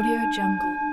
Audio Jungle.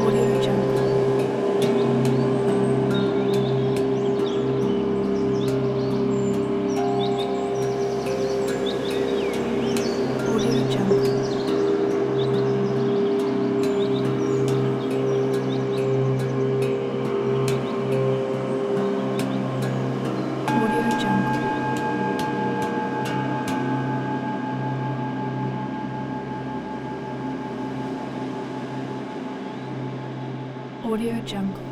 我的抑郁 Audio Jungle.